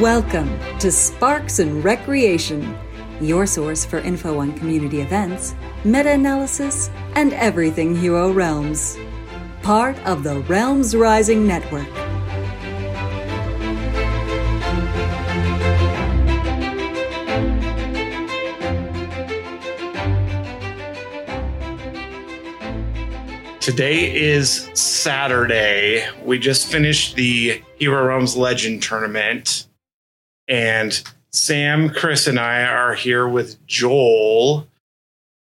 Welcome to Sparks and Recreation, your source for info on community events, meta analysis, and everything Hero Realms. Part of the Realms Rising Network. Today is Saturday. We just finished the Hero Realms Legend tournament. And Sam, Chris, and I are here with Joel.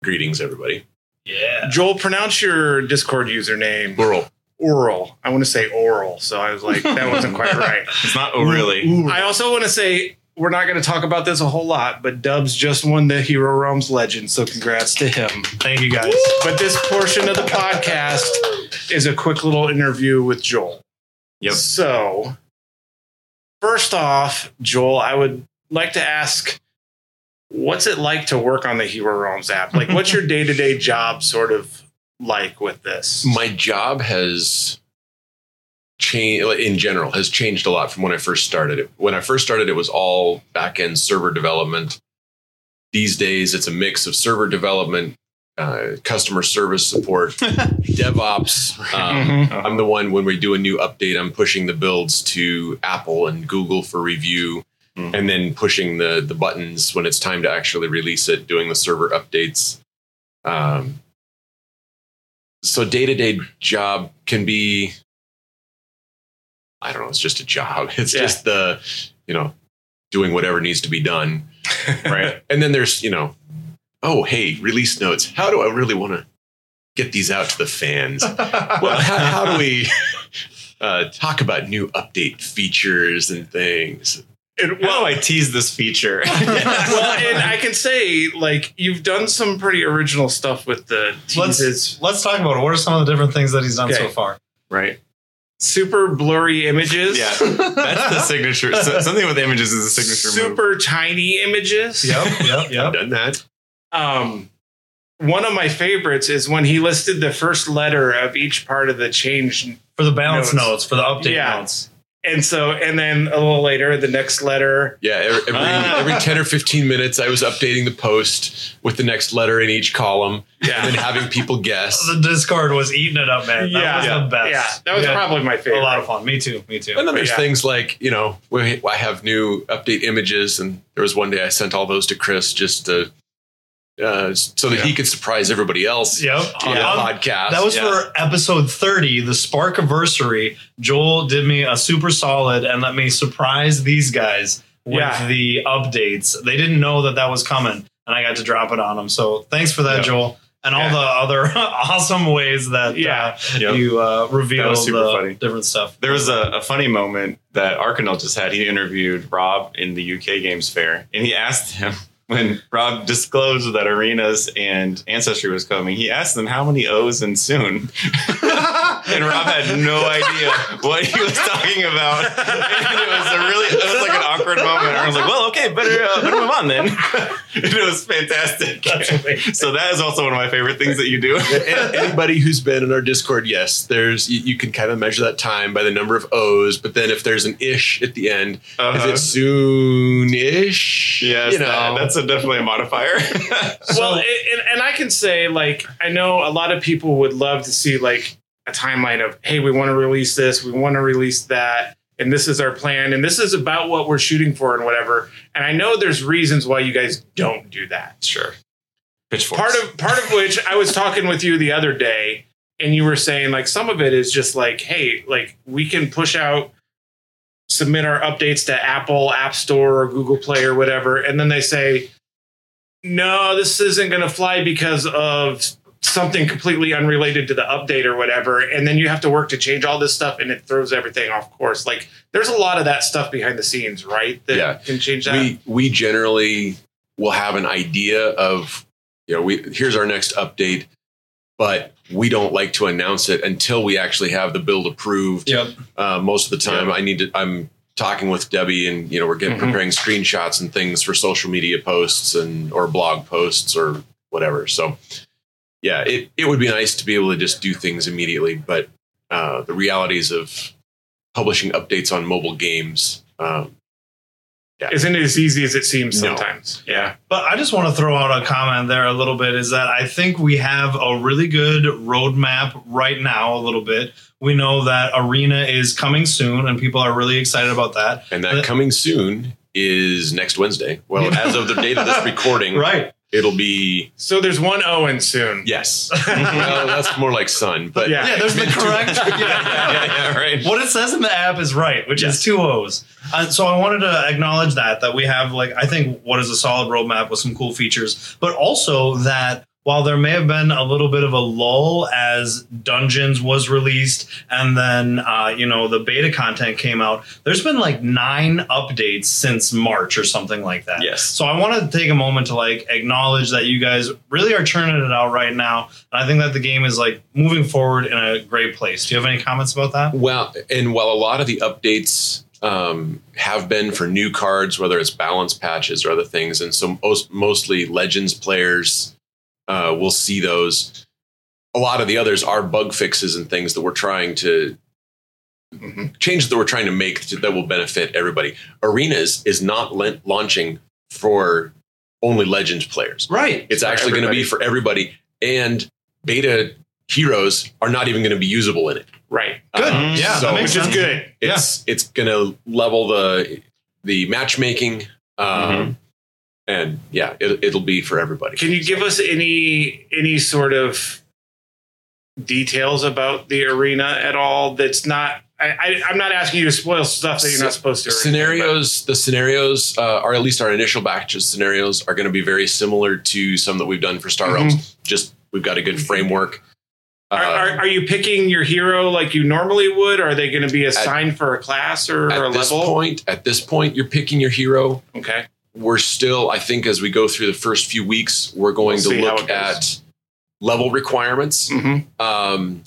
Greetings, everybody. Yeah. Joel, pronounce your Discord username. Laurel. Oral. I want to say oral. So I was like, that wasn't quite right. It's not oh really. I also want to say we're not going to talk about this a whole lot, but Dubs just won the Hero Realms Legend. So congrats to him. Thank you guys. But this portion of the podcast is a quick little interview with Joel. Yep. So, first off, Joel, I would like to ask what's it like to work on the Hero Realms app? Like, what's your day to day job sort of like with this? My job has changed in general has changed a lot from when I first started it. When I first started, it was all back end server development. These days, it's a mix of server development, uh, customer service support, DevOps. Um, Mhm. I'm the one when we do a new update, I'm pushing the builds to Apple and Google for review, Mhm. and then pushing the the buttons when it's time to actually release it, doing the server updates. Um, so day to day job can be, I don't know, it's just a job. It's Yeah. just the, you know, doing whatever needs to be done, right? and then there's, you know, oh hey, release notes. How do I really want to get these out to the fans? well, how, how do we uh, talk about new update features and things? And, How well, I tease this feature? well, and I can say, like, you've done some pretty original stuff with the Let's let's talk about it. What are some of the different things that he's done Okay. so far? right. Super blurry images. Yeah. That's the signature. So, something with images is a signature move. Super tiny images. Yep, yep, I've yep. done that. Um, one of my favorites is when he listed the first letter of each part of the change. For the balance Notes. notes, for the update Yeah. notes. And so, and then a little later, the next letter. Yeah, every, every, Ah. every 10 or 15 minutes, I was updating the post with the next letter in each column yeah. and then having people guess. The Discord was eating it up, man. That Yeah. was Yeah. the best. Yeah. That was We had probably my favorite. a lot of fun. Me too. Me too. And then there's Yeah. things like, you know, we, I have new update images, and there was one day I sent all those to Chris just to, uh, so that Yeah. he could surprise everybody else Yep. on Yeah. the podcast. that was Yeah. for episode 30, the Spark anniversary. Joel did me a super solid and let me surprise these guys with Yeah. the updates. They didn't know that that was coming, and I got to drop it on them. So thanks for that, Yeah. Joel, and all Yeah. the other awesome ways that Yeah. uh, Yep. you uh, reveal That was super the funny. different stuff. There was a, a funny moment that Arcanel just had. He interviewed Rob in the UK Games Fair, and he asked him when Rob disclosed that Arenas and Ancestry was coming. He asked them how many O's in soon, and Rob had no idea what he was talking about. And it was a really, it was like an awkward moment. I was like, "Well, okay, better, uh, better move on then." it was fantastic. So that is also one of my favorite things that you do. Anybody who's been in our Discord, yes, there's you, you can kind of measure that time by the number of O's, but then if there's an ish at the end, Uh-huh. is it soon-ish? Yes, you know, that- that's a, definitely a modifier. well, and, and I can say, like, I know a lot of people would love to see, like, a timeline of, hey, we want to release this, we want to release that, and this is our plan, and this is about what we're shooting for, and whatever. And I know there's reasons why you guys don't do that. sure. Pitchforks. Part of part of which I was talking with you the other day, and you were saying like some of it is just like, hey, like we can push out, submit our updates to Apple App Store or Google Play or whatever, and then they say, no, this isn't going to fly because of something completely unrelated to the update or whatever, and then you have to work to change all this stuff, and it throws everything off course. Like there's a lot of that stuff behind the scenes, right? That Yeah. can change that. we we generally will have an idea of you know we here's our next update but we don't like to announce it until we actually have the build approved Yep. uh, most of the time Yeah. i need to i'm talking with debbie and you know we're getting Mhm. preparing screenshots and things for social media posts and or blog posts or whatever so yeah it, it would be nice to be able to just do things immediately but uh, the realities of publishing updates on mobile games um, Yeah. isn't as easy as it seems No. sometimes. Yeah. But I just want to throw out a comment there a little bit is that I think we have a really good roadmap right now, a little bit. We know that Arena is coming soon, and people are really excited about that. And that But- coming soon is next Wednesday. Well, as of the date of this recording, Right. It'll be So there's one Owen soon. yes. well, that's more like sun, but Yeah. Yeah, there's the correct. yeah, yeah, yeah, right. what it says in the app is right, which is two O's. And so I wanted to acknowledge that that we have like I think what is a solid roadmap with some cool features, but also that while there may have been a little bit of a lull as Dungeons was released and then uh, you know the beta content came out, there's been like nine updates since March or something like that. Yes. So I wanted to take a moment to like acknowledge that you guys really are churning it out right now. And I think that the game is like moving forward in a great place. Do you have any comments about that? Well, and while a lot of the updates um, have been for new cards, whether it's balance patches or other things, and so most, mostly Legends players uh, will see those. A lot of the others are bug fixes and things that we're trying to Mhm. changes that we're trying to make to, that will benefit everybody. Arenas is not lent, launching for only Legends players. Right. It's For actually going to be for everybody, and beta heroes are not even going to be usable in it. Right. Good. Um, yeah, so- that makes Which is good. it's it's gonna level the the matchmaking um Mm-hmm. And yeah it, it'll be for everybody Can you give us any any sort of details about the arena at all? That's not. I, I, I'm not asking you to spoil stuff that you're not supposed to. scenarios the scenarios uh, or at least our initial batch of scenarios are going to be very similar to some that we've done for star Mhm. realms just we've got a good framework but- Are, Uh, are, are you picking your hero like you normally would? Are they going to be assigned for a class or, or a at this level? point at this point you're picking your hero Okay. We're still i think as we go through the first few weeks we're going We'll to look at level requirements Mm-hmm. um,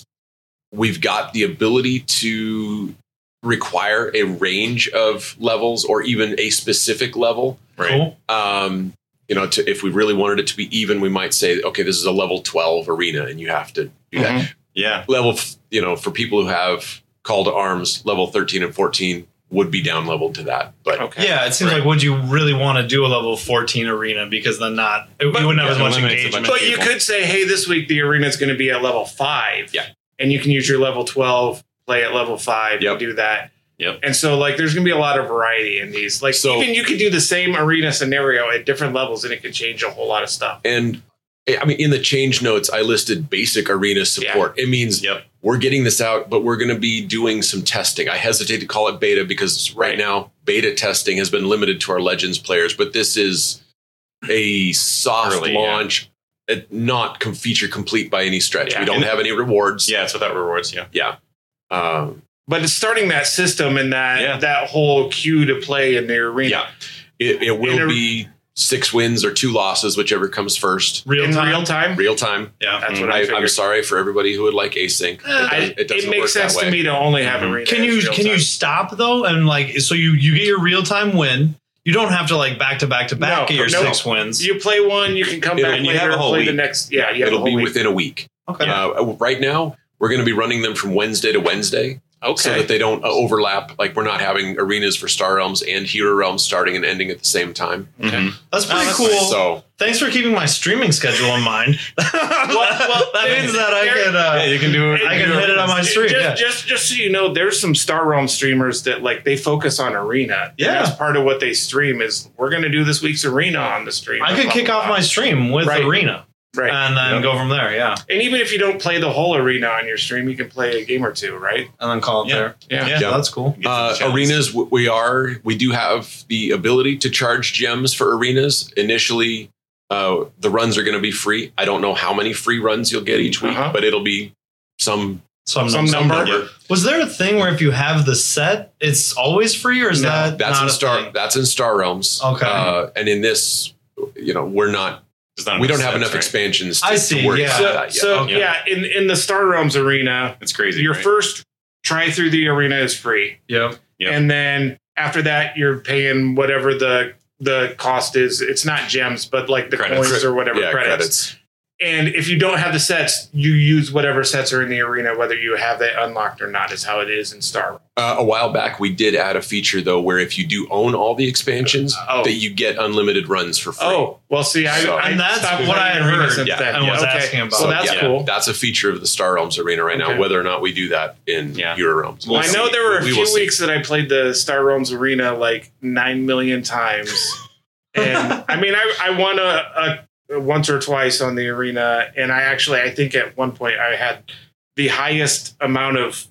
we've got the ability to require a range of levels or even a specific level. Cool. Um, you know, to, if we really wanted it to be even, we might say, okay, this is a level 12 arena and you have to do that. Yeah. Level, you know, for people who have call to arms, level 13 and 14 would be down leveled to that. But Okay. Yeah, it seems Right. like would you really want to do a level 14 arena because then not you wouldn't have yeah, as much it eliminates a engagement. bunch But you could say, hey, this week the arena is going to be at level five. Yeah. And you can use your level 12, play at level five, Yep. and do that. Yep. And so, like, there's going to be a lot of variety in these. Like, So- even you could do the same arena scenario at different levels and it could change a whole lot of stuff. And I mean, in the change notes, I listed basic arena support. It means Yep. we're getting this out, but we're going to be doing some testing. I hesitate to call it beta because right, Right. now, beta testing has been limited to our Legends players, but this is a soft Early, yeah. launch, uh, not com- feature complete by any stretch. Yeah. We don't And- have any rewards. Yeah, it's without rewards. Yeah. Yeah. Um, But it's starting that system and that Yeah. that whole queue to play in the arena. yeah. It, it will a- be six wins or two losses, whichever comes first. real in time. real time. Real time. Yeah. That's Mm, what I, I, figured. I'm sorry for everybody who would like async. I- It, does, it it doesn't makes work sense that to me to only have Mhm. arena. Can you real can you stop though and like so you you get your real time win. You don't have to like back to back to back No, get your no. six wins. You play one, you can come It'll- back and you later have a whole play the next. Yeah, you have It'll be week. within a week. okay. Uh, right now, we're going to be running them from Wednesday to Wednesday Okay. so that they don't uh, overlap. Like we're not having arenas for Star Realms and Hero Realms starting and ending at the same time. Mhm. That's pretty Oh, that's cool. nice. So Thanks for keeping my streaming schedule in mind. well, that means that I there- could uh, Yeah, you can do it. I can hit it on my stream. Just, yeah. just, just so you know, there's some Star Realm streamers that like they focus on arena. Yeah. that's part of what they stream. Is we're going to do this week's arena on the stream. I could kick off my stream with Right. arena right. and then Yep. go from there. Yeah, and even if you don't play the whole arena on your stream, you can play a game or two, right? and then call it Yeah. there. Yeah. Yeah, Yeah. that's cool. Uh, arenas, we are we do have the ability to charge gems for arenas. Initially, uh, the runs are going to be free. I don't know how many free runs you'll get each week, Uh-huh. but it'll be some. Some, Some number. Yeah. Was there a thing where if you have the set, it's always free, or is No, that That's not in a Star. thing? That's in Star Realms. Okay. uh, and in this, you know, we're not. There's not we don't have sets, enough right? expansions. To, I to see, worry yeah. about So, that yet. so Yeah. yeah, in in the Star Realms arena, It's crazy. your right? first try through the arena is free. Yep. Yep. And then after that, you're paying whatever the the cost is. It's not gems, but like the Credits. coins or whatever yeah, credits. credits. And if you don't have the sets, you use whatever sets are in the arena, whether you have that unlocked or not, is how it is in Star. Uh, a while back, we did add a feature though, where if you do own all the expansions, Oh. that you get unlimited runs for free. Oh, well, see, I, So- I And that's stopped what I had arena heard, since yeah, then. and was okay. asking about. So that's yeah, cool. That's a feature of the Star Realms arena right now. Whether or not we do that in Yeah. Hero Realms, Well, We'll I know see. there were a We will few see. weeks that I played the Star Realms Arena like nine million times, and I mean, I, I won a, a once or twice on the arena, and I actually, I think at one point I had the highest amount of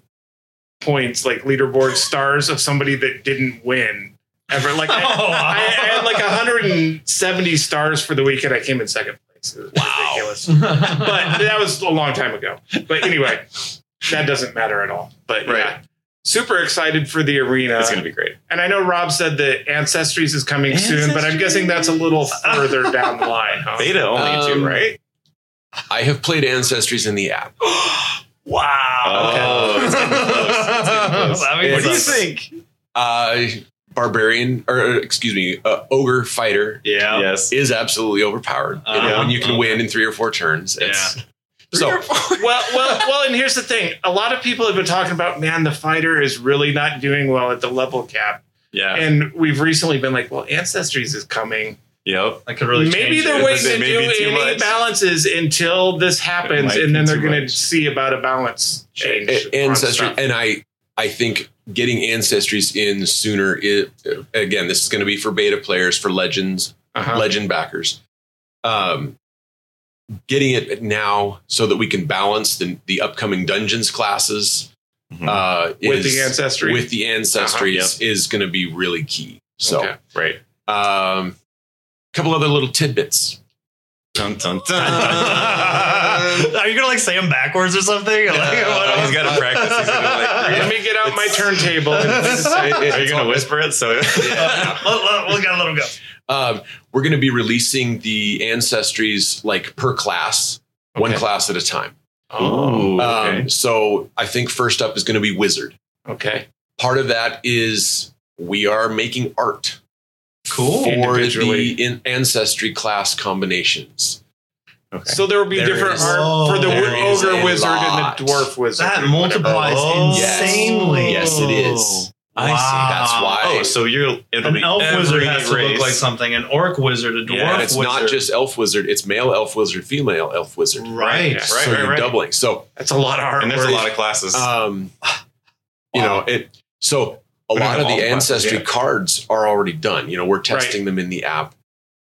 points, like leaderboard stars, of somebody that didn't win ever. Like I, Oh, wow. I, I had like 170 stars for the weekend. I came in second place. It was ridiculous, but that was a long time ago. But anyway, that doesn't matter at all. But yeah. Right. Super excited for the arena. It's gonna be great. and I know Rob said that Ancestries is coming soon, but I'm guessing that's a little further down the line. Huh? Beta only Um, too, right? I have played Ancestries in the app. Wow. Oh, it's getting close. It's getting close. That means What do you think? Uh, barbarian, or excuse me, uh, ogre fighter Yeah. Yes. is absolutely overpowered. You know, Uh-huh. when you can Okay. win in three or four turns. It's, So Well, well, well, and here's the thing. A lot of people have been talking about, man, the fighter is really not doing well at the level cap. Yeah. And we've recently been like, well, Ancestries is coming. Yep. I could really Maybe change they're it. waiting to do any much. balances until this happens, and then they're going to see about a balance change. A- on ancestry and i i think getting ancestries in sooner is again this is going to be for beta players for legends Uh-huh. legend backers um getting it now so that we can balance the, the upcoming dungeons classes Mhm. uh with is- the ancestry. with the ancestries Uh-huh, is going to be really key so Okay. Right. um couple other little tidbits Dun, dun, dun. Are you gonna like say them backwards or something? Like, what- He's got to practice. He's gonna like. Let me get out my turntable. And Are you gonna whisper it? So Let- let- we gotta let him go. Um, we're going to be releasing the ancestries like per class, one class at a time. oh, okay. Um, so I think first up is going to be wizard. okay. Part of that is we are making art Cool. for the in- ancestry class combinations. okay. So there will be There different is- art for the there wo- is ogre wizard lot. and the dwarf wizard. That or whatever. multiplies Oh. insanely. Yes, it is. I see. That's why. Oh, so you're it'll An be elf wizard has to race. look like something. An orc wizard, a dwarf Yeah, and it's wizard. not just elf wizard; it's male elf wizard, female elf wizard. right. Yeah. so right, you're right. doubling. So That's a lot of art. And there's a lot of classes. um, you know it. So a We lot of the the classes ancestry cards are already done. You know, we're testing them in the app.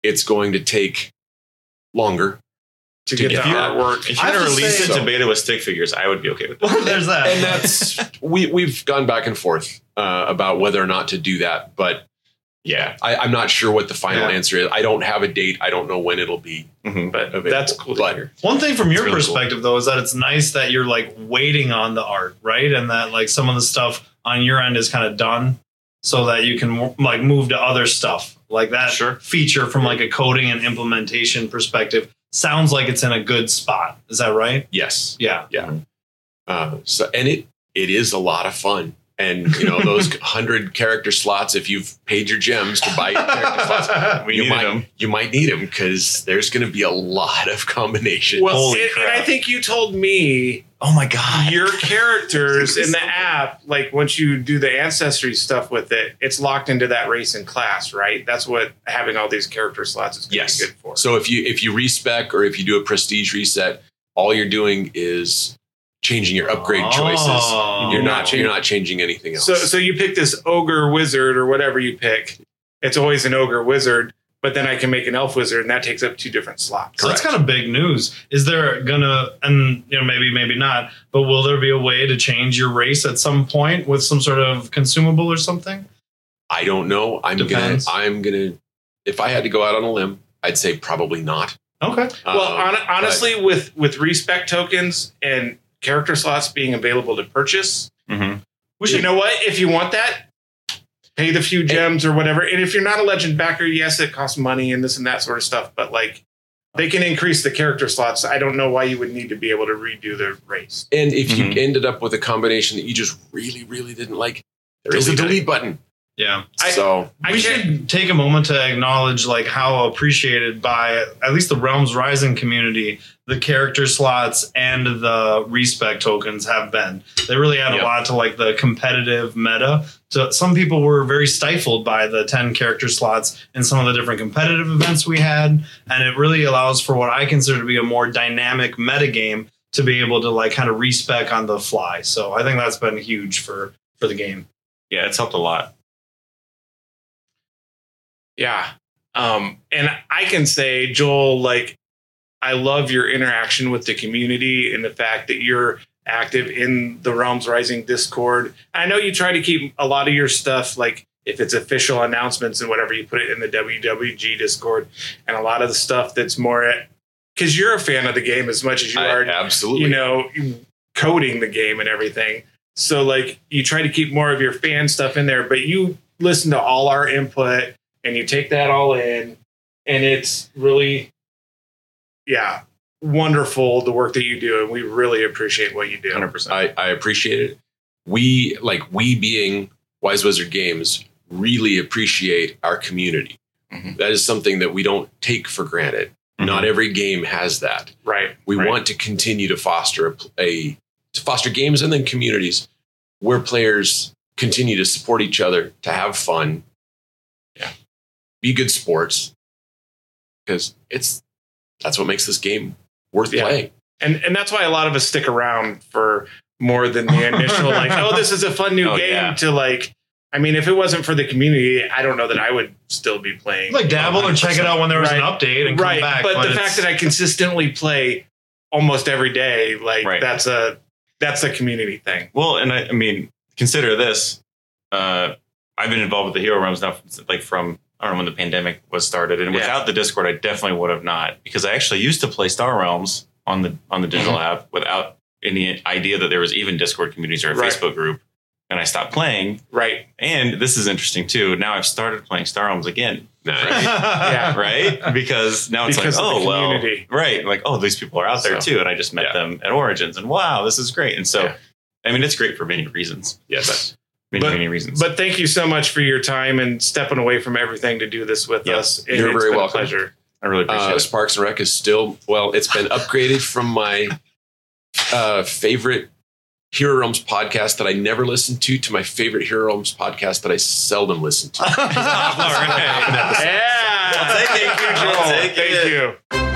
It's going to take longer. To to get, get the that. artwork. if I you're have gonna release say- it to beta with stick figures, I would be okay with that. Well, there's that. and that's we we've gone back and forth uh, about whether or not to do that, but Yeah. I, I'm not sure what the final Yeah. answer is. I don't have a date. I don't know when it'll be. Mhm. But available. that's cool. But- One thing from your really cool. perspective, though, is that it's nice that you're like waiting on the art, right? And that like some of the stuff on your end is kind of done, so that you can like move to other stuff like that. Sure. Feature from like a coding and implementation perspective sounds like it's in a good spot. Is that right? Yes. Yeah. Uh, so and it it is a lot of fun. And you know those hundred character slots. If you've paid your gems to buy your character slots, We you might them. you might need them because there's going to be a lot of combinations. Well, Holy and, and I think you told me Oh my god. your characters in the So app, like once you do the ancestry stuff with it, it's locked into that race and class, right? That's what having all these character slots is Yes. be good for. So if you if you respec or if you do a prestige reset, all you're doing is changing your upgrade choices. Oh. You're You're not not you're not changing anything else. So, so you pick this ogre wizard or whatever you pick. It's always an ogre wizard, but then I can make an elf wizard, and that takes up two different slots. So that's kind of big news. Is there gonna and you know maybe maybe not, but will there be a way to change your race at some point with some sort of consumable or something? I don't know. I'm Depends. gonna I'm gonna if I had to go out on a limb, I'd say probably not. Okay. Well, Um, hon- honestly, with with respect tokens and character slots being available to purchase, Mhm. We you know what? If you want that, pay the few gems or whatever. And if you're not a legend backer, yes, it costs money and this and that sort of stuff. But like, they can increase the character slots. I don't know why you would need to be able to redo the race. And if Mhm. you ended up with a combination that you just really, really didn't like, there is a Delete it. delete button. Yeah. So I we can't- should take a moment to acknowledge like how appreciated by at least the Realms Rising community the character slots and the respec tokens have been. They really add Yep. a lot to like the competitive meta. So some people were very stifled by the 10 character slots in some of the different competitive events we had. And it really allows for what I consider to be a more dynamic meta game to be able to like kind of respec on the fly. So I think that's been huge for for the game. Yeah, it's helped a lot. Yeah. Um, and I can say, Joel, like, I love your interaction with the community and the fact that you're active in the Realms Rising Discord. I know you try to keep a lot of your stuff, like, if it's official announcements and whatever, you put it in the WWG Discord. And a lot of the stuff that's more, because you're a fan of the game as much as you I- are, absolutely you know, coding the game and everything. So like you try to keep more of your fan stuff in there, but you listen to all our input and you take that all in and it's really yeah, wonderful the work that you do and we really appreciate what you do. 100%. I, I appreciate it. We like we being Wise Wizard Games really appreciate our community. Mhm. That is something that we don't take for granted. Mhm. Not every game has that. Right. We right. want to continue to foster a, a to foster games and then communities where players continue to support each other, to have fun, Yeah. Be good sports, because it's that's what makes this game worth Yeah. playing. and and that's why a lot of us stick around for more than the initial like oh this is a fun new Oh, game yeah. to like I mean if it wasn't for the community I don't know that I would still be playing Like dabble or check it out when there was an update and come right back. but, the it's- fact that I consistently play almost every day like Right. that's a that's a community thing Well, and I, I mean, consider this. Uh, I've been involved with the Hero Realms now, like from I don't know when the pandemic was started, and Yeah. without the Discord, I definitely would have not because I actually used to play Star Realms on the on the digital app without any idea that there was even Discord communities or a Right. Facebook group, and I stopped playing. right And this is interesting too. Now I've started playing Star Realms again, Yeah. right? Because now it's Because like, oh well, right? Like, oh, these people are out there So, too, and I just met yeah. them at Origins, and wow, this is great. And so, Yeah. I mean, it's great for many reasons. Yes. Many, But- many reasons. but thank you so much for your time and stepping away from everything to do this with Yeah. us and You're very been a welcome. pleasure I really appreciate Uh, it. Sparks and Rec is still well. It's been upgraded from my uh, favorite Hero Realms podcast that I never listened to to my favorite Hero Realms podcast that I seldom listen to. yeah Well, take it, Joel. Oh, thank it. you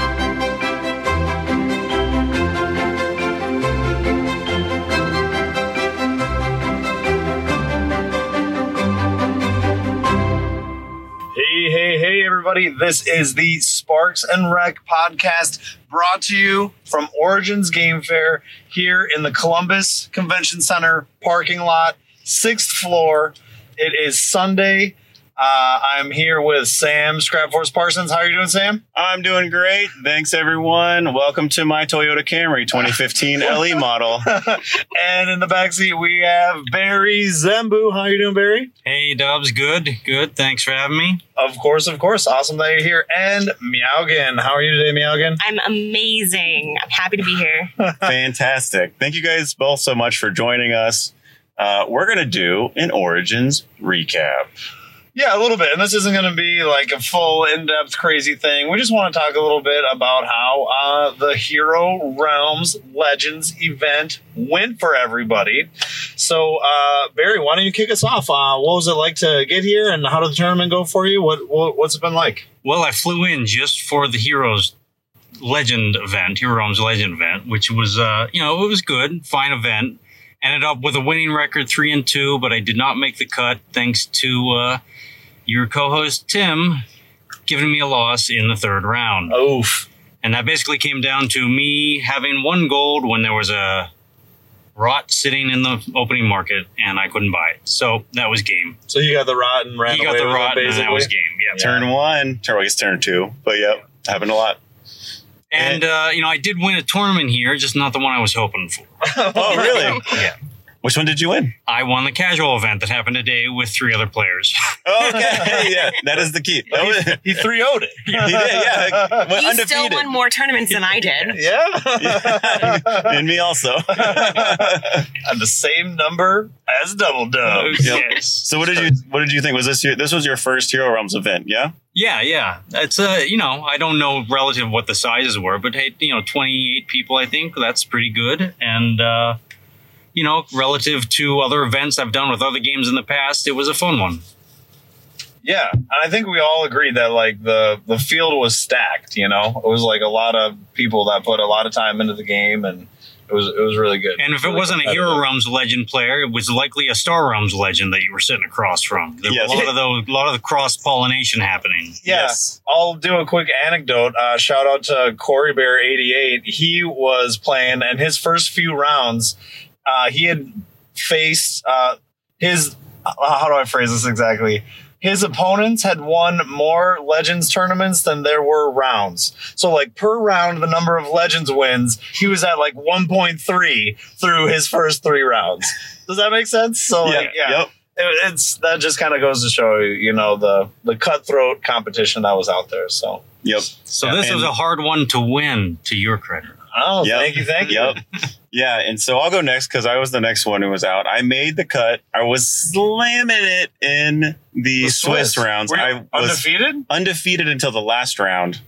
everybody. This is the Sparks and Rec podcast brought to you from Origins Game Fair here in the Columbus Convention Center parking lot, sixth floor. It is Sunday. Uh, I'm here with Sam Scrapforce Parsons. How are you doing, Sam? I'm doing great. Thanks, everyone. Welcome to my Toyota Camry 2015 LE model. and in the backseat, we have Barry Zembu. How are you doing, Barry? Hey, Dubs. Good, good. Thanks for having me. Of course, of course. Awesome that you're here. And Meowgan. How are you today, Meowgan? I'm amazing. I'm happy to be here. Fantastic. Thank you guys both so much for joining us. Uh, we're going to do an Origins recap. Yeah, a little bit. And this isn't going to be like a full, in depth, crazy thing. We just want to talk a little bit about how uh, the Hero Realms Legends event went for everybody. So, uh, Barry, why don't you kick us off? Uh, what was it like to get here and how did the tournament go for you? What, what What's it been like? Well, I flew in just for the Heroes Legend event, Hero Realms Legend event, which was, uh, you know, it was good, fine event. Ended up with a winning record, three and two, but I did not make the cut thanks to uh, your co-host Tim giving me a loss in the third round. Oof. And that basically came down to me having one gold when there was a rot sitting in the opening market and I couldn't buy it. So that was game. So you got the rot and ran He got the with rot and that was game. Yeah. Turn one, turn, well, I guess turn two, but yep, happened a lot. And uh, you know, I did win a tournament here, just not the one I was hoping for. Oh, really? Yeah. Which one did you win? I won the casual event that happened today with three other players. Okay, yeah, that is the key. That was- He 3 0'd it. he did, yeah. Went You undefeated. still won more tournaments than I did. Yeah. and me also. and the same number as Double Dub. Yes. So what did you what did you think? Was this your this was your first Hero Realms event? Yeah. Yeah, yeah. It's uh, you know, I don't know relative what the sizes were, but hey, you know, 28 people, I think that's pretty good. And uh, you know, relative to other events I've done with other games in the past, it was a fun one. Yeah, and I think we all agreed that like the the field was stacked. You know, it was like a lot of people that put a lot of time into the game, and it was it was really good. And if it Really wasn't a Hero competitive. Realms legend player, it was likely a Star Realms legend that you were sitting across from. There Yes. were a lot of those, a lot of the cross pollination happening. Yeah, Yes. I'll do a quick anecdote. Uh, shout out to Corey Bear eighty eight. He was playing, and his first few rounds, uh, he had faced uh, his. Uh, how do I phrase this exactly? His opponents had won more Legends tournaments than there were rounds. So, like per round, the number of Legends wins, he was at like one point three through his first three rounds. Does that make sense? So, like, yeah, Yep. it, it's that just kind of goes to show you, you know, the the cutthroat competition that was out there. So, Yep. So Yeah, this was a hard one to win, to your credit. Oh, Yep. thank you, thank you. Yep. Yeah, and so I'll go next because I was the next one who was out. I made the cut. I was slamming it in the, The Swiss, rounds. Were you I was undefeated. undefeated until the last round.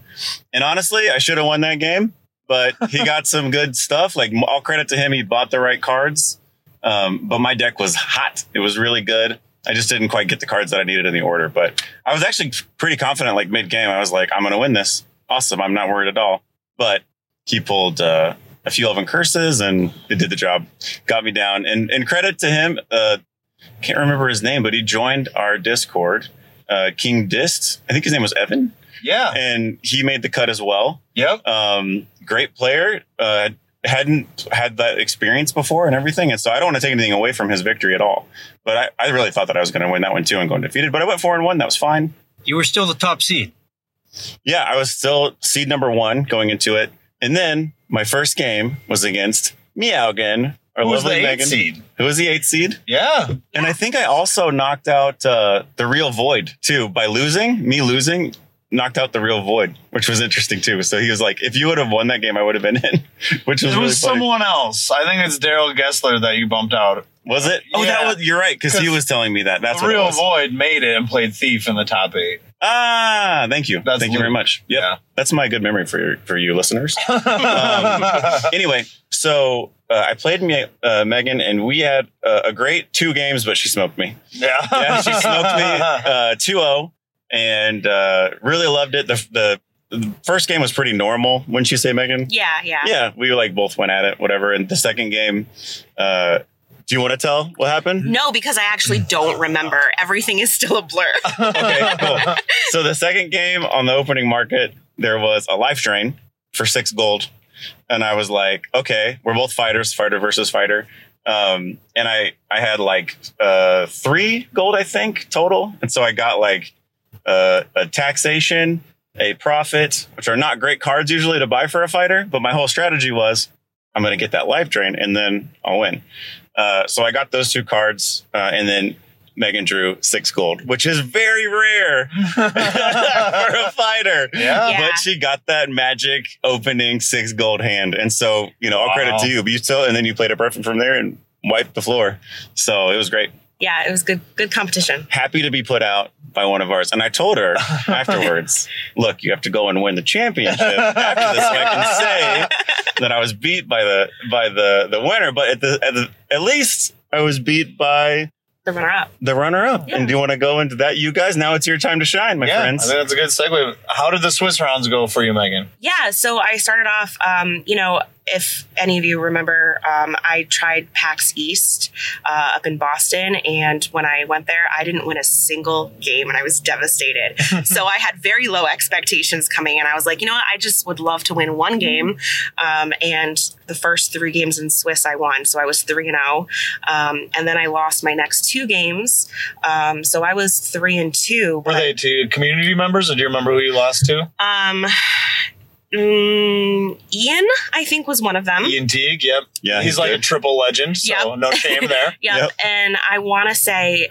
And honestly, I should have won that game, but he got some good stuff. Like all credit to him, he bought the right cards. Um, but my deck was hot. It was really good. I just didn't quite get the cards that I needed in the order, but I was actually pretty confident. Like mid game, I was like, I'm going to win this. Awesome. I'm not worried at all. But he pulled uh, a few elven curses and it did the job. Got me down. And and credit to him. Uh, can't remember his name, but he joined our Discord. Uh, King Dist. I think his name was Evan Yeah. and he made the cut as well. Yep. Um, great player. Uh, hadn't had that experience before and everything, and so I don't want to take anything away from his victory at all. But I, I really thought that I was going to win that one too and go undefeated. But I went four and one. That was fine. You were still the top seed. Yeah, I was still seed number one going into it, and then my first game was against Meowgan, our Who was the eight Megan, seed? who was the eighth seed. Yeah. And I think I also knocked out uh, the real void too by losing. Me losing knocked out the real void, which was interesting too. So he was like, "If you would have won that game, I would have been in," which was It really was funny. someone else. I think it's Daryl Gessler that you bumped out. Was it? Oh, that was. You're right because he was telling me that. That's the what it real was. Void made it and played Thief in the top eight. Ah, thank you. That's thank you very much. Yep. Yeah. That's my good memory for your, for you listeners. Um, anyway, so uh, I played me, uh, Megan, and we had uh, a great two games, but she smoked me. yeah. yeah, she smoked me uh, 2-0 and uh, really loved it. The, the the first game was pretty normal, wouldn't you say, Megan? Yeah, yeah. Yeah, we like both went at it, whatever. And the second game, uh, do you want to tell what happened? No, because I actually don't remember. Everything is still a blur. Okay, cool. So the second game on the opening market, there was a life drain for six gold, and I was like, okay, we're both fighters, fighter versus fighter. Um, and I I had like uh, three gold, I think, total, and so I got like uh, a taxation, a profit, which are not great cards usually to buy for a fighter. But my whole strategy was, I'm going to get that life drain, and then I'll win. Uh, so I got those two cards, uh, and then Megan drew six gold, which is very rare for a fighter. Yeah. Yeah. But she got that magic opening six gold hand. And so, you know, all credit to you. But you still, and then you played it perfect from there and wiped the floor. So it was great. Yeah, it was good good competition. Happy to be put out by one of ours. And I told her afterwards, look, you have to go and win the championship after this. So I can say that I was beat by the by the the winner. But at the at the at least I was beat by The runner up. the runner up. Yeah. And do you want to go into that, you guys? Now it's your time to shine, my yeah, friends. I think that's a good segue. How did the Swiss rounds go for you, Megan? Yeah, so I started off, um, you know, if any of you remember, um, I tried PAX East uh, up in Boston. And when I went there, I didn't win a single game and I was devastated. so I had very low expectations coming in. I was like, you know what? I just would love to win one game. Um, and the first three games in Swiss, I won. So I was 3 and 0. Um, and then I lost my next two games. Um, so I was 3 and 2. Were they to community members, or do you remember who you lost to? Um, mm, Ian, I think, was one of them. Ian Teague, yep. Yeah, he's, like good. a triple legend, so Yep. no shame there. Yep. Yep. And I want to say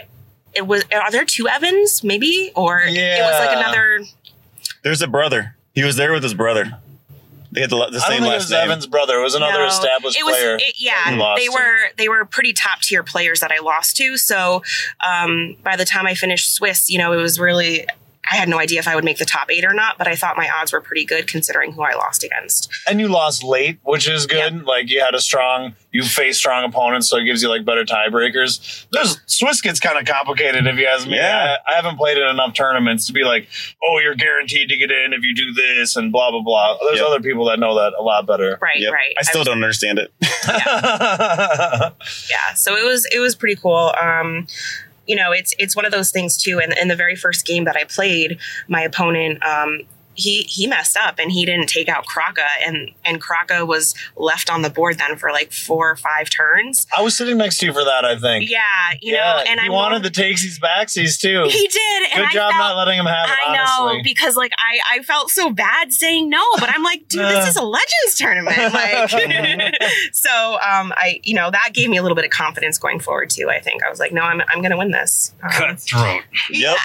it was. Are there two Evans? Maybe, or it was like another. There's a brother. He was there with his brother. They had the, the same last name. Evan's brother. It was another No, established it was, player. it- yeah, who lost they to. were they were pretty top tier players that I lost to. So um, by the time I finished Swiss, you know, it was really I had no idea if I would make the top eight or not, but I thought my odds were pretty good considering who I lost against. and you lost late, which is good. Like you had a strong, you faced strong opponents, so it gives you like better tiebreakers. There's Swiss gets kind of complicated if you ask me. Yeah. I, I haven't played in enough tournaments to be like, oh, you're guaranteed to get in if you do this and blah blah blah. There's Yep. other people that know that a lot better. Right, Yep. right. I still was- don't understand it. yeah so it was it was pretty cool um you know it's it's one of those things too. And in the very first game that i played my opponent um he he messed up and he didn't take out Kraka and and Kraka was left on the board then for like four or five turns. I was sitting next to you for that. I think. Yeah, you know, and he I wanted the takesies backsies too. He did, and Good I job felt, not letting him have it. I know because like I I felt so bad saying no, but I'm like, dude, this Uh. is a Legends tournament. Like, so um, I you know that gave me a little bit of confidence going forward too. I think I was like, no, I'm I'm gonna win this. Um, Cutthroat. Yep.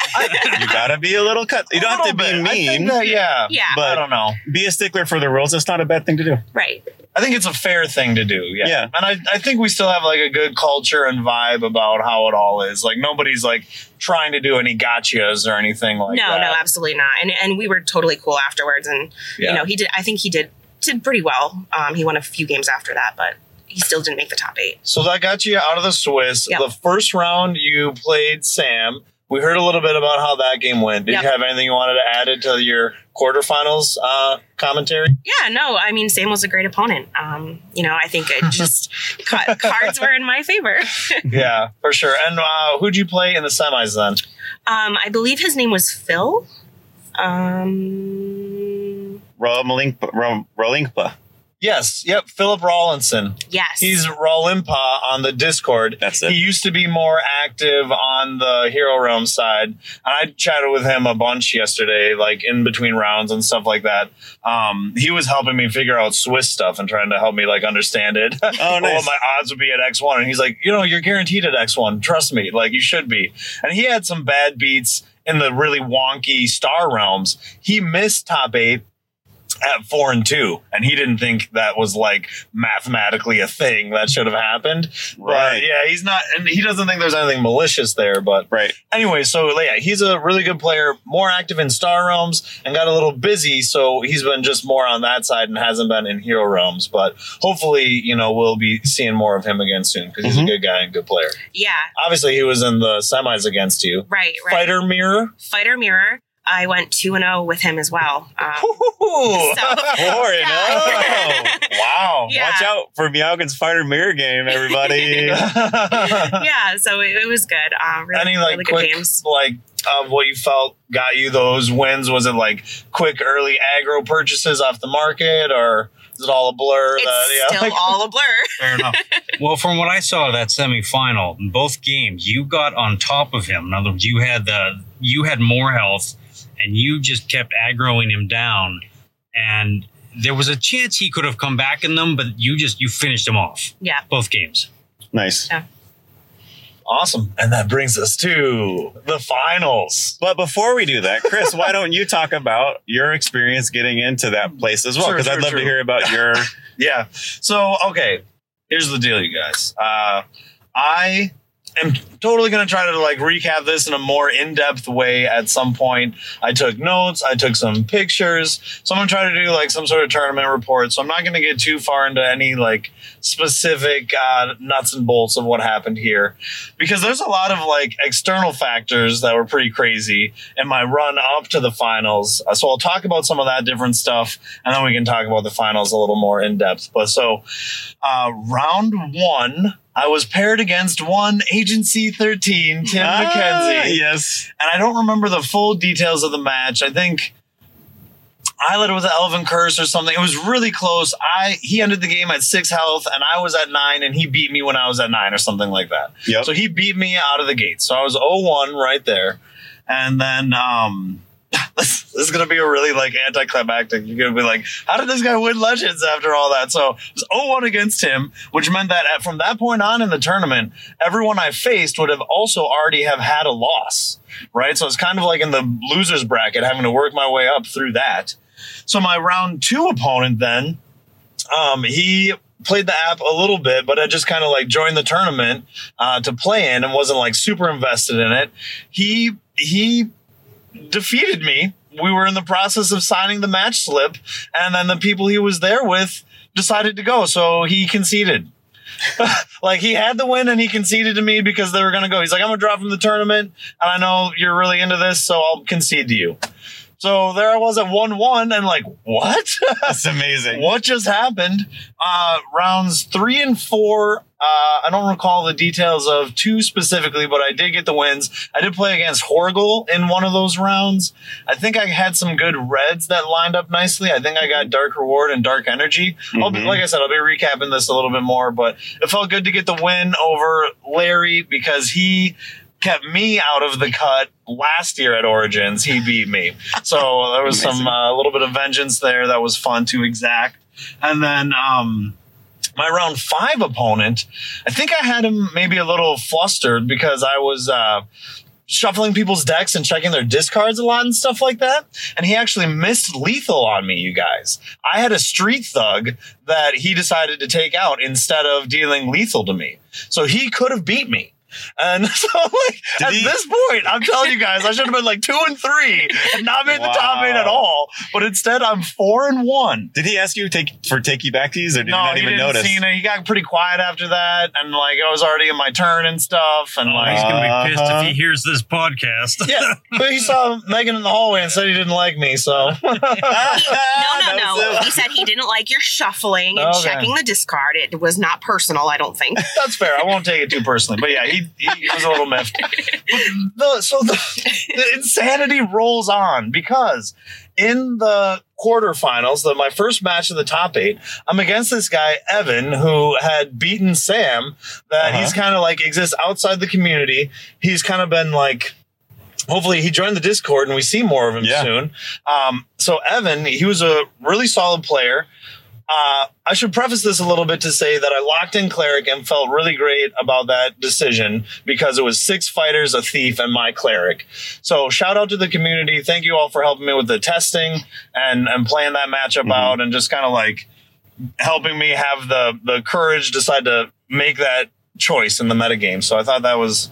you gotta be a little cut. You don't have to be little bit. I think mean. that- yeah. Yeah. I But I don't know. be a stickler for the rules. That's not a bad thing to do. Right. I think it's a fair thing to do. Yeah. Yeah. And I, I think we still have like a good culture and vibe about how it all is. Like nobody's like trying to do any gotchas or anything like no, that. No, no, absolutely not. And and we were totally cool afterwards. And Yeah. you know, he did. I think he did did pretty well. Um, he won a few games after that, but he still didn't make the top eight. So that got you out of the Swiss. Yep. The first round you played Sam. We heard a little bit about how that game went. Did Yep. you have anything you wanted to add into your quarterfinals uh, commentary? Yeah, no, I mean, Sam was a great opponent. Um, you know, I think it just ca- cards were in my favor. yeah, for sure. And uh, who'd you play in the semis then? Um, I believe his name was Phil. Um, Rolingpa. Ro- Rolingpa. Yes. Yep. Philip Rawlinson. yes, He's Rawlimpa on the Discord. That's it. He used to be more active on the Hero Realm side. And I chatted with him a bunch yesterday, like in between rounds and stuff like that. Um, he was helping me figure out Swiss stuff and trying to help me like understand it. Oh, nice. what my odds would be at X1. And he's like, you know, you're guaranteed at X1. Trust me. Like you should be. And he had some bad beats in the really wonky star realms. He missed top eight at four and two, and he didn't think that was like mathematically a thing that should have happened. But Right. yeah, he's not, and he doesn't think there's anything malicious there. But Right. anyway, so yeah, he's a really good player, more active in Star Realms, and got a little busy, so he's been just more on that side and hasn't been in Hero Realms. But hopefully, you know, we'll be seeing more of him again soon because he's Mhm. a good guy and good player. yeah, Obviously, he was in the semis against you. right, right. Fighter Mirror. Fighter Mirror. I went two and zero with him as well. Um, Ooh. so- Four and oh. wow. Yeah. Watch out for Meowgan's fighter mirror game, everybody. yeah, so it, it was good. Uh, really, Any like really good games. like of what you felt got you those wins? Was it like quick early aggro purchases off the market, or is it all a blur? It's that, yeah, still like- all a blur. fair enough. Well, from what I saw of that semifinal, in both games, you got on top of him. In other words, you had the you had more health, and you just kept aggroing him down. And there was a chance he could have come back in them, but you just you finished him off Yeah. both games. nice. Yeah. Awesome. And that brings us to the finals. But before we do that, Chris, why don't you talk about your experience getting into that place as well? Sure, Because sure, I'd love sure. to hear about your. Yeah. So, okay, here's the deal, you guys. Uh, I am totally going to try to like recap this in a more in-depth way at some point. I took notes, I took some pictures. So I'm going to try to do like some sort of tournament report. So I'm not going to get too far into any like specific uh, nuts and bolts of what happened here because there's a lot of like external factors that were pretty crazy in my run up to the finals. Uh, So I'll talk about some of that different stuff and then we can talk about the finals a little more in depth. But so, uh, round one, I was paired against one Agency 13, Tim Ah, McKenzie. Yes. And I don't remember the full details of the match. I think I led it with an Elven Curse or something. It was really close. I he ended the game at six health, and I was at nine, and he beat me when I was at nine or something like that. Yep. So he beat me out of the gate. So I was 0-1 right there. And then um this, is gonna be a really like anticlimactic. You're gonna be like, how did this guy win Legends after all that? So it was 0-1 against him, which meant that at, from that point on in the tournament, everyone I faced would have also already have had a loss, right? So it's kind of like in the losers bracket, having to work my way up through that. So my round two opponent then, um, he played the app a little bit, but I just kind of like joined the tournament uh, to play in and wasn't like super invested in it. He he defeated me. We were in the process of signing the match slip, and then the people he was there with decided to go, so he conceded. like he had the win and he conceded to me because they were going to go. He's like, I'm going to drop from the tournament, and I know you're really into this, so I'll concede to you. So there I was at 1 1 and like, what? That's amazing. what just happened? Uh, rounds three and four. Uh, I don't recall the details of two specifically, but I did get the wins. I did play against Horgel in one of those rounds. I think I had some good reds that lined up nicely. I think I got Dark Reward and Dark Energy. I'll be, Mhm. like I said, I'll be recapping this a little bit more, but it felt good to get the win over Larry because he kept me out of the cut last year at Origins. He beat me. So there was some uh, a little bit of vengeance there that was fun to exact. And then um, my round five opponent, I think I had him maybe a little flustered because I was uh, shuffling people's decks and checking their discards a lot and stuff like that. And he actually missed lethal on me, you guys. I had a street thug that he decided to take out instead of dealing lethal to me. So he could have beat me. And so, like, Did at he- this point, I'm telling you guys, I should have been like two and three and not made the top eight at all. But instead, I'm four and one. Did he ask you to take for takey backies, or did no, you not he even didn't notice? see it. He got pretty quiet after that, and like I was already in my turn and stuff, and Oh, like he's gonna be pissed Uh-huh. if he hears this podcast. yeah. But he saw Megan in the hallway and said he didn't like me, so no, no, That no. He said he didn't like your shuffling and Okay. checking the discard. It was not personal, I don't think. that's fair. I won't take it too personally. But yeah, he, he was a little miffed. The, so the, the insanity rolls on because in the quarterfinals, the my first match of the top eight, I'm against this guy Evan who had beaten Sam. That Uh-huh. he's kind of like exists outside the community. He's kind of been like. Hopefully he joined the Discord and we see more of him Yeah. soon. Um, so Evan, he was a really solid player. Uh, I should preface this a little bit to say that I locked in cleric and felt really great about that decision because it was six fighters, a thief, and my cleric. So shout out to the community. Thank you all for helping me with the testing and and playing that matchup Mhm. out and just kind of like helping me have the the courage decide to make that choice in the metagame. So I thought that was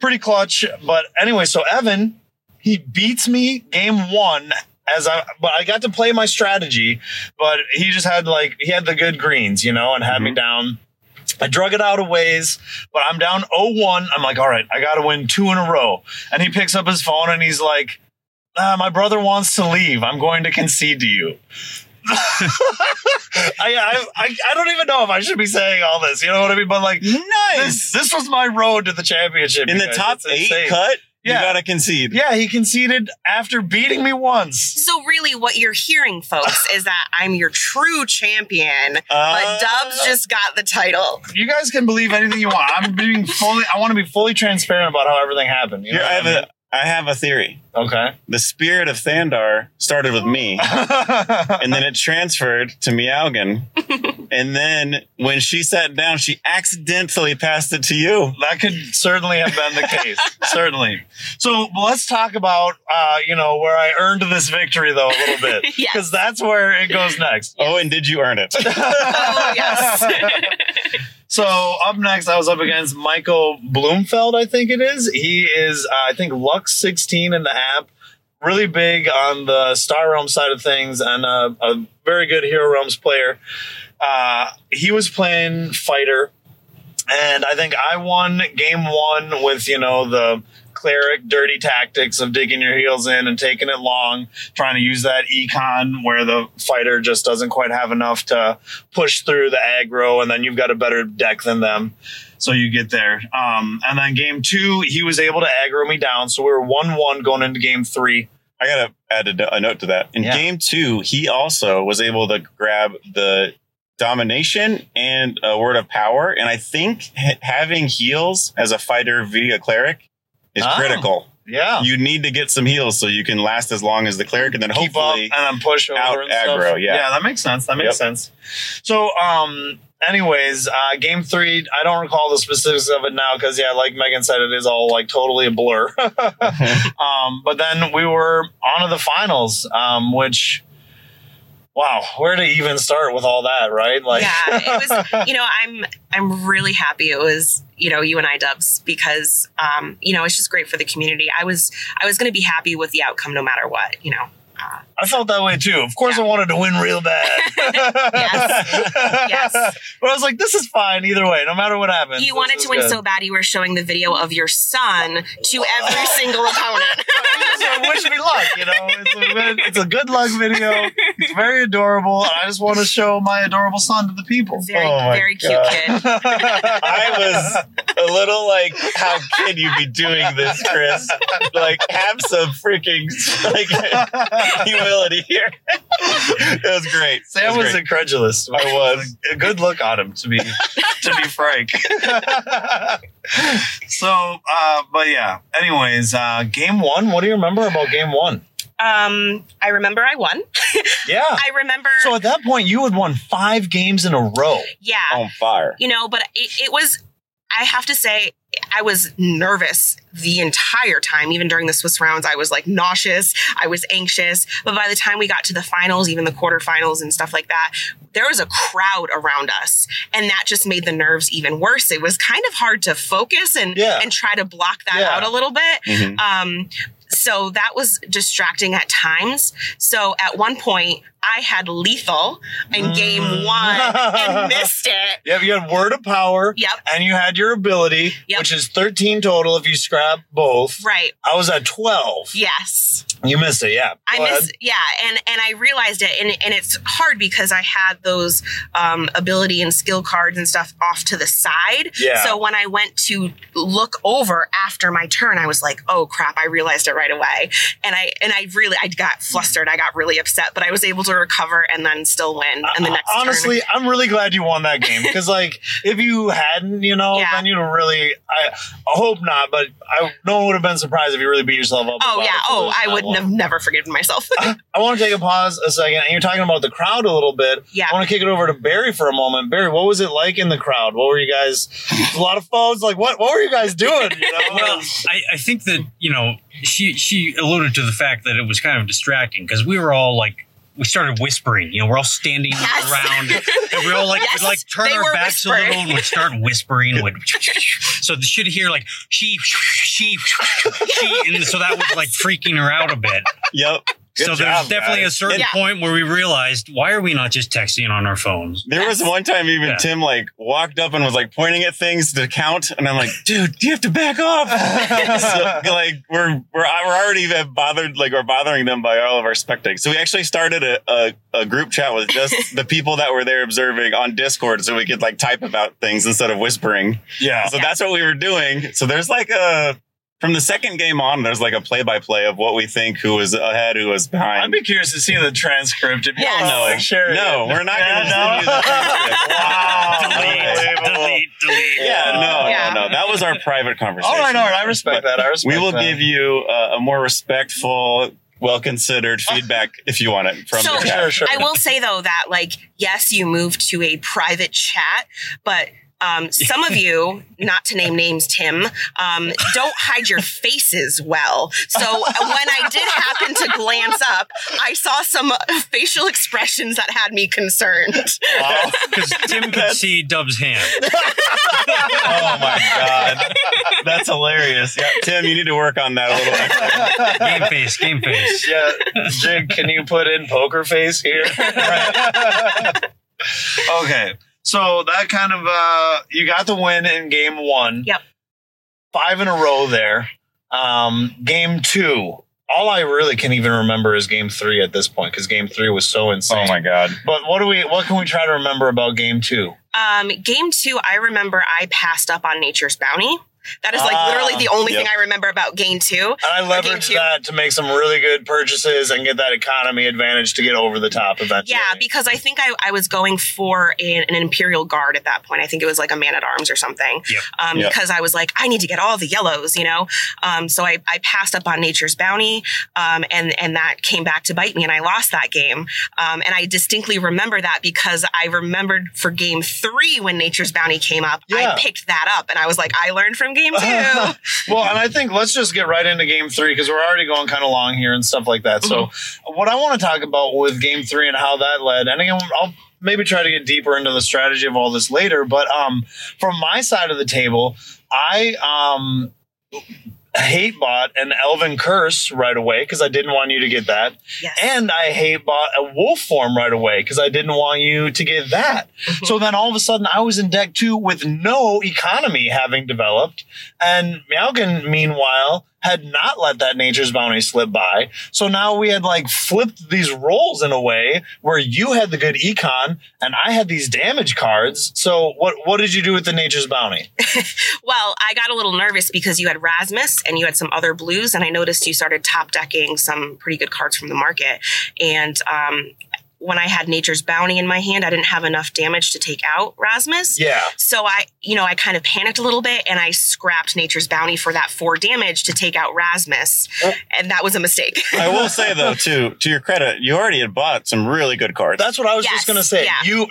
pretty clutch. But anyway, so Evan, he beats me game one as I but I got to play my strategy, but he just had like he had the good greens, you know, and had me down. I drug it out a ways, but I'm down 0-1. I'm like, all right, I gotta win two in a row. And he picks up his phone and he's like, ah, my brother wants to leave. I'm going to concede to you. I, I I I don't even know if I should be saying all this. You know what I mean? But like nice. this, this was my road to the championship. In the top eight insane. cut, Yeah. you gotta concede. Yeah, he conceded after beating me once. So really what you're hearing, folks, is that I'm your true champion, but Uh, Dubs just got the title. You guys can believe anything you want. I'm being fully. I want to be fully transparent about how everything happened. You know Here, I have what a I have a theory. I mean? The spirit of Thandar started with me, and then it transferred to Meowgan. and then when she sat down, she accidentally passed it to you. that could certainly have been the case. certainly. So let's talk about, uh, you know, where I earned this victory though a little bit, because Yes. that's where it goes next. Oh, and did you earn it? Oh, yes. So up next, I was up against Michael Bloomfeld. I think it is. He is, uh, I think, Lux 16 in the app. Really big on the Star Realm side of things, and uh, a very good Hero Realms player. Uh, he was playing fighter, and I think I won game one with you know the cleric dirty tactics of digging your heels in and taking it long, trying to use that econ where the fighter just doesn't quite have enough to push through the aggro, and then you've got a better deck than them. So you get there. Um, and then game two, he was able to aggro me down. So we were 1 1 going into game three. I gotta add a, a note to that. In Yeah. game two, he also was able to grab the domination and a word of power. And I think ha- having heals as a fighter via cleric is Oh. critical. Yeah. you need to get some heals so you can last as long as the cleric, and then keep up hopefully and then push over out and stuff. aggro, yeah. yeah, that makes sense. That makes Yep. sense. So, um, anyways, uh, game three. I don't recall the specifics of it now because, yeah, like Megan said, it is all like totally a blur. um, but then we were on to the finals, um, which. Wow, where to even start with all that, right? Like, yeah, it was. You know, I'm I'm really happy it was you know you and I Dubs because um, you know it's just great for the community. I was I was going to be happy with the outcome no matter what. You know. I felt that way too. Of course, Yeah. I wanted to win real bad. Yes. Yes. But I was like, this is fine either way, no matter what happens. you wanted to win good. so bad you were showing the video of your son to every single opponent. so wish me luck. You know, it's a, good- it's a good luck video. It's very adorable. I just want to show my adorable son to the people. Very Oh my very cute God. kid. I was a little like, how can you be doing this, Chris? Like, have some freaking like humility here. it was great. Sam it was was great. incredulous. I was. A good look on him, to be to be frank. so, uh, but yeah. Anyways, uh, game one. What do you remember about game one? Um, I remember I won. Yeah. I remember. So at that point, you had won five games in a row. yeah. on fire. you know but it, it was i have to say i was nervous the entire time. Even during the swiss rounds i was like nauseous. I was anxious. But by the time we got to the finals even the quarterfinals and stuff like that there was a crowd around us. And that just made the nerves even worse. It was kind of hard to focus and Yeah. and try to block that Yeah. out a little bit. Mhm. um so that was distracting at times. So at one point i had lethal in game Mm. one and missed it Yep, you had word of power. Yep. And you had your ability, Yep. which is 13 total if you scrap both. Right. I was at 12. Yes. You missed it, yeah. I Go ahead. miss yeah, and and I realized it and and it's hard because I had those um ability and skill cards and stuff off to the side. Yeah. So when I went to look over after my turn, I was like, "Oh crap, I realized it right away." And I and I really I got flustered. I got really upset, but I was able to recover and then still win in the Uh, next honestly, turn. I'm really glad you won that game because, like, if you hadn't, you know, Yeah. then you'd have really. I, I hope not, but I no one would have been surprised if you really beat yourself up. Oh about yeah. Oh, I would one. have never forgiven myself. I want to take a pause a second, and you're talking about the crowd a little bit. Yeah. I want to kick it over to Barry for a moment. Barry, what was it like in the crowd? What were you guys? A lot of phones. Like, what? What were you guys doing? You know? Well, I, I think that you know she she alluded to the fact that it was kind of distracting because we were all like we started whispering. You know, we're all standing Yes. around and we all like Yes, we'd like turn they our were backs a whispering. little and we'd start whispering. Would so the should hear like she she she and so that was like freaking her out a bit. Yep. Good so job, there's definitely guys. a certain Yeah. point where we realized why are we not just texting on our phones? There was one time even Yeah. Tim like walked up and was like pointing at things to count, and I'm like, dude, you have to back off. so, like we're we're we're already bothered, like we're bothering them by all of our spectating. So we actually started a, a, a group chat with just the people that were there observing on Discord, so we could like type about things instead of whispering. yeah. So that's what we were doing. So there's like a from the second game on, there's like a play by play of what we think who was ahead, who was behind. I'd be curious to see the transcript. If you Yes. want to like share it. no, we're not going to Yeah, send the transcript. wow. delete, delete, delete. Yeah, no, Yeah. no, no. That was our private conversation. All right, all right. I respect that. I respect We will that. give you uh, a more respectful, well considered feedback if you want it from So- the chat. Sure, sure. I will say though that like yes, you moved to a private chat, but um, some of you, not to name names, Tim, um, don't hide your faces well. So when I did happen to glance up, I saw some facial expressions that had me concerned. Wow. Because Tim could see Dub's hand. Oh my god, that's hilarious. Yeah, Tim, you need to work on that a little bit. Game face, game face. yeah, Jig, can you put in poker face here? okay, so that kind of uh, you got the win in game one. Yep. Five in a row there. Um, game two. All I really can even remember is game three at this point because game three was so insane. Oh my god. But what do we? What can we try to remember about game two? Um, game two, I remember I passed up on Nature's Bounty. That is like Ah, literally the only yep. thing I remember about Gain 2. And I leveraged that to make some really good purchases and get that economy advantage to get over the top eventually. Yeah, because I think I, I was going for an, an Imperial Guard at that point. I think it was like a man at arms or something. Yep. Um, Yep. Because I was like, I need to get all the yellows, you know? Um, so I, I passed up on Nature's Bounty, um, and, and that came back to bite me, and I lost that game. Um, and I distinctly remember that because I remembered for game three when Nature's Bounty came up, Yeah. I picked that up, and I was like, I learned from game two. well, and I think let's just get right into game three because we're already going kind of long here and stuff like that. So, what I want to talk about with game three and how that led, and again, I'll maybe try to get deeper into the strategy of all this later. But um, from my side of the table, I um hate bought an Elven Curse right away because I didn't want you to get that. yes. And I hate bought a wolf form right away because I didn't want you to get that. Mm-hmm. so then all of a sudden I was in deck two with no economy having developed. And Meowgan, meanwhile, had not let that nature's bounty slip by. So now we had like flipped these roles in a way where you had the good econ and I had these damage cards. So what what did you do with the nature's bounty? Well, I got a little nervous because you had Rasmus and you had some other blues, and I noticed you started top decking some pretty good cards from the market. And um, when I had Nature's Bounty in my hand, I didn't have enough damage to take out Rasmus. Yeah. So I, you know, I kind of panicked a little bit and I scrapped Nature's Bounty for that four damage to take out Rasmus. Oh. And that was a mistake. I will say though, too, to your credit, you already had bought some really good cards. That's what I was Yes, just gonna say. yeah. You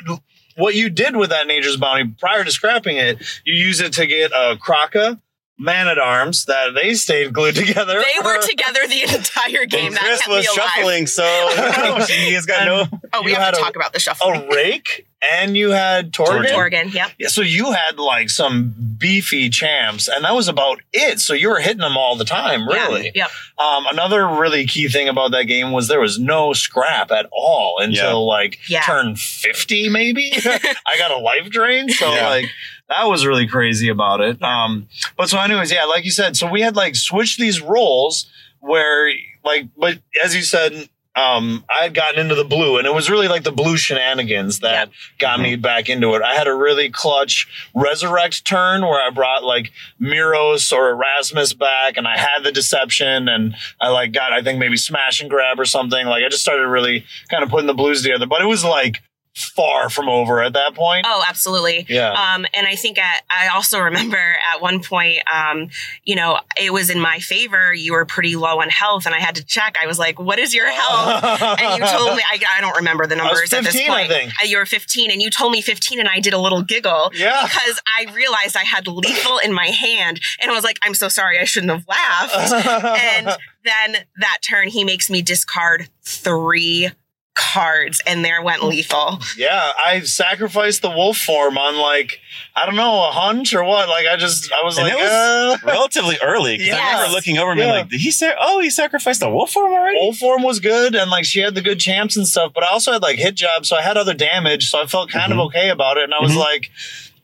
what you did with that nature's bounty prior to scrapping it, you used it to get a Kraka, man at arms that they stayed glued together. they were together the entire game. and that Chris kept was me alive. shuffling, so he has got no. Oh, we have had to a- talk about the shuffling. a rake and you had Torgen. Torgen, yep. Yeah, so you had like some beefy champs, and that was about it. So you were hitting them all the time, really. Yeah, Yep. Um, another really key thing about that game was there was no scrap at all until Yeah. like Yeah. turn 50, maybe. I got a life drain. So Yeah. like that was really crazy about it. Um, but so anyways, yeah, like you said, so we had like switched these roles where like, but as you said, um, I had gotten into the blue and it was really like the blue shenanigans that got me back into it. I had a really clutch resurrect turn where I brought like Myros or Erasmus back and I had the deception and I like got, I think maybe smash and grab or something. Like I just started really kind of putting the blues together, but it was like far from over at that point. Oh, absolutely. Yeah. Um, and I think at, I also remember at one point, um, you know, it was in my favor. You were pretty low on health, and I had to check. I was like, "What is your health?" and you told me, I, I don't remember the numbers at this 15, I point. think. Uh, you were 15, and you told me 15, and I did a little giggle. Yeah. Because I realized I had lethal in my hand, and I was like, "I'm so sorry, I shouldn't have laughed." and then that turn, he makes me discard three cards, and there went lethal. Yeah, I sacrificed the wolf form on like I don't know a hunch or what. Like I just I was And like, it was uh, relatively early. 'cause I Yes. remember looking over me Yeah. like, did he say, oh, he sacrificed the wolf form already? wolf form was good and like she had the good champs and stuff. But I also had like hit jobs, so I had other damage, so I felt kind Mhm. of okay about it. And I was Mhm. like.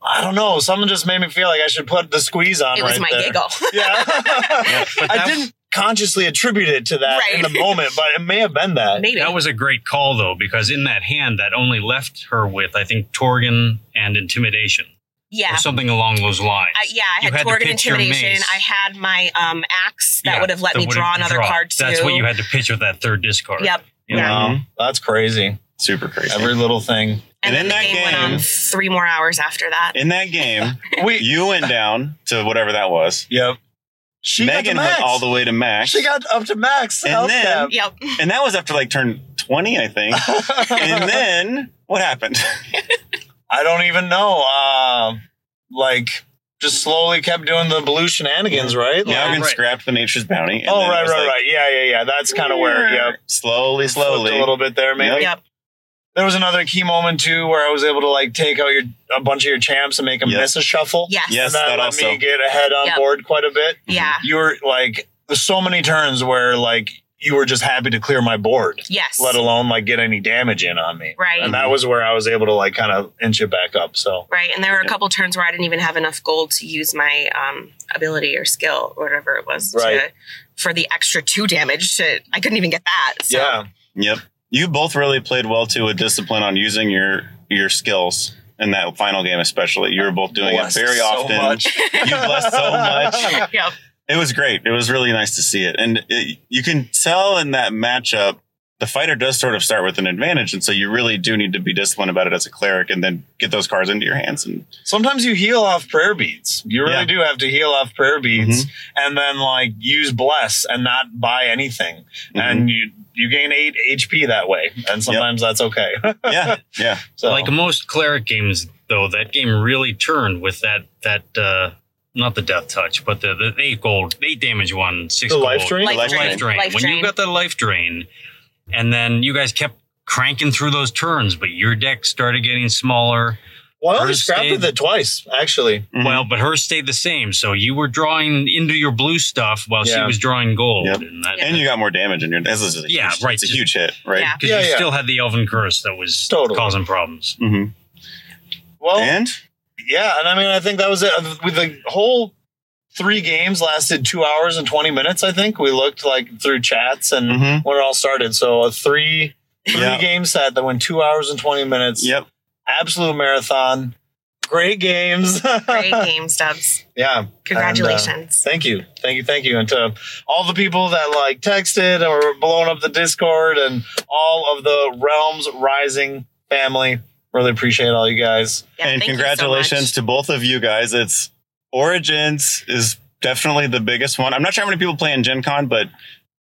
I don't know. Someone just made me feel like I should put the squeeze on. It was right my there. giggle. Yeah, but I didn't consciously attributed to that in the moment, but it may have been that. Maybe. That was a great call, though, because in that hand, that only left her with, I think, Torgen and Intimidation, yeah. or something along those lines. I, yeah, I had had to Torgen pitch your Intimidation. I had my um, axe that Yeah, would have let me draw another draw. card too. That's what you had to pitch with that third discard. Yep. You know? Yeah. Mhm. That's crazy. Super crazy. Every little thing. And, And then in the that game, went on three more hours after that. In that game, We. you went down to whatever that was. Yep. She Megan got to went max. all the way to max. She got up to max. And then- cap. Yep. and that was after like turn 20, I think. and then what happened? I don't even know. Uh, like, just slowly kept doing the blue shenanigans, right? Yeah, Like- Megan scrapped the nature's bounty. and oh, then right, right, like, right. Yeah, yeah, yeah. That's kind of where, yeah. Slowly, flipped slowly. A little bit there, maybe. Yep. There was another key moment, too, where I was able to, like, take out your a bunch of your champs and make them Yep. miss a shuffle. Yes. Yes. And that, that let also. me get ahead on Yep. board quite a bit. Yeah. You were, like, there's so many turns where, like, you were just happy to clear my board, Yes. let alone, like, get any damage in on me. Right. And that was where I was able to, like, kind of inch it back up. So, Right. And there were a couple turns where I didn't even have enough gold to use my um, ability or skill or whatever it was Right. to, for the extra two damage. To, I couldn't even get that. So. yeah. Yep. You both really played well too with discipline on using your your skills. in that final game, especially. You were both doing Blessed it very so often. much. You blessed so much. Yep. It was great. It was really nice to see it. And it, you can tell in that matchup, the fighter does sort of start with an advantage. And so you really do need to be disciplined about it as a cleric and then get those cards into your hands. And Sometimes you heal off prayer beads. You really Yeah. do have to heal off prayer beads mm-hmm. and then like use bless and not buy anything. Mm-hmm. And you you gain eight HP that way. And sometimes that's okay. yeah, yeah. so Like most cleric games, though, that game really turned with that that uh, not the death touch, but the, the eight gold, eight damage one, six The gold. life drain? Life Life drain. life drain. Life when drain. you got the life drain, and then you guys kept cranking through those turns, but your deck started getting smaller. Well, I only First scrapped aid. with it twice, actually. Mhm. Well, but hers stayed the same. So you were drawing into your blue stuff while she was drawing gold. Yep. And that, and you got more damage in your. This is a Yeah, huge, right. It's a huge hit, right? Because Yeah, you yeah. still had the Elven Curse that was Totally. causing problems. Mm-hmm. Well, And yeah, and I mean, I think that was it. With the whole three games lasted two hours and twenty minutes. I think we looked like through chats and Mhm. when it all started. So a three three Yeah. game set that went two hours and twenty minutes. yep, absolute marathon. Great games. Great game, Stubbs. yeah. Congratulations. And, uh, thank you. Thank you. Thank you. And to all the people that like texted or blowing up the Discord and all of the Realms Rising family. Really appreciate all you guys. Yeah, and thank you so congratulations to both of you guys. It's Origins is definitely the biggest one. I'm not sure how many people play in Gen Con, but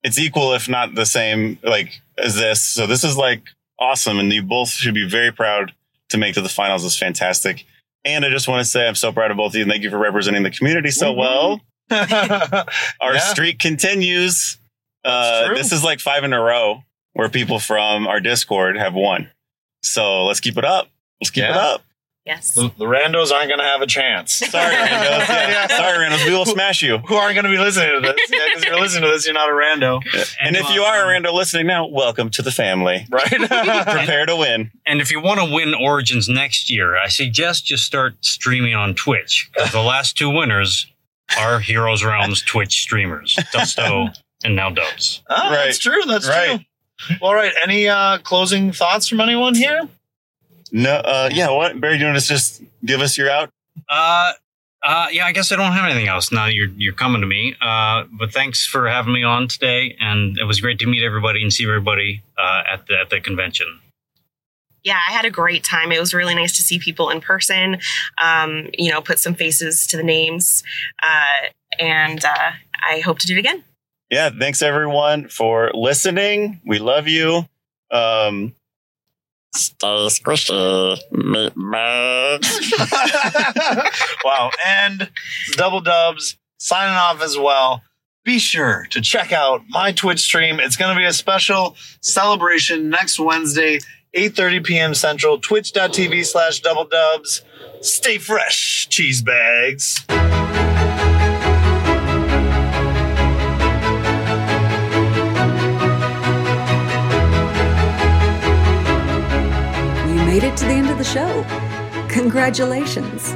it's equal, if not the same, like as this. So this is like awesome, and you both should be very proud to make to the finals. is fantastic. And I just want to say I'm so proud of both of you. and Thank you for representing the community so well. Our Yeah. streak continues. Uh, this is like five in a row where people from our Discord have won. So let's keep it up. Let's keep it up. Yes. the, the randos aren't going to have a chance. Sorry, Randos. Yeah. Yeah. Sorry, Randos. We will smash you. Who aren't going to be listening to this? Yeah, because you're listening to this, you're not a rando, And if you are a Rando listening now, welcome to the family. right? Prepare to win. And if you want to win Origins next year, I suggest you start streaming on Twitch because the last two winners are Heroes Realms Twitch streamers, Dusto and now Dubs. Ah, Right. That's true. That's Right. true. All right. Any uh, closing thoughts from anyone here? No, uh, yeah. What Barry? Do you want to just give us your out? Uh, uh, yeah, I guess I don't have anything else now. You're you're coming to me. Uh, but thanks for having me on today, and it was great to meet everybody and see everybody uh, at the at the convention. yeah, I had a great time. It was really nice to see people in person. Um, you know, put some faces to the names, uh, and uh, I hope to do it again. Yeah. Thanks everyone for listening. We love you. Um, Stay squishy, meatbags. wow. And double dubs signing off as well. Be sure to check out my Twitch stream. It's going to be a special celebration next Wednesday, 8.30 p.m. Central, twitch.tv slash double dubs. Stay fresh, cheese bags. Made it to the end of the show. Congratulations.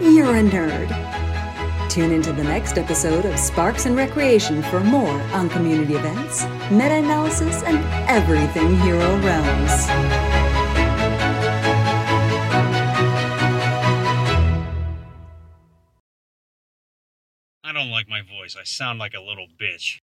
You're a nerd. Tune into the next episode of Sparks and Recreation for more on community events, meta analysis, and everything Hero Realms. I don't like my voice. I sound like a little bitch.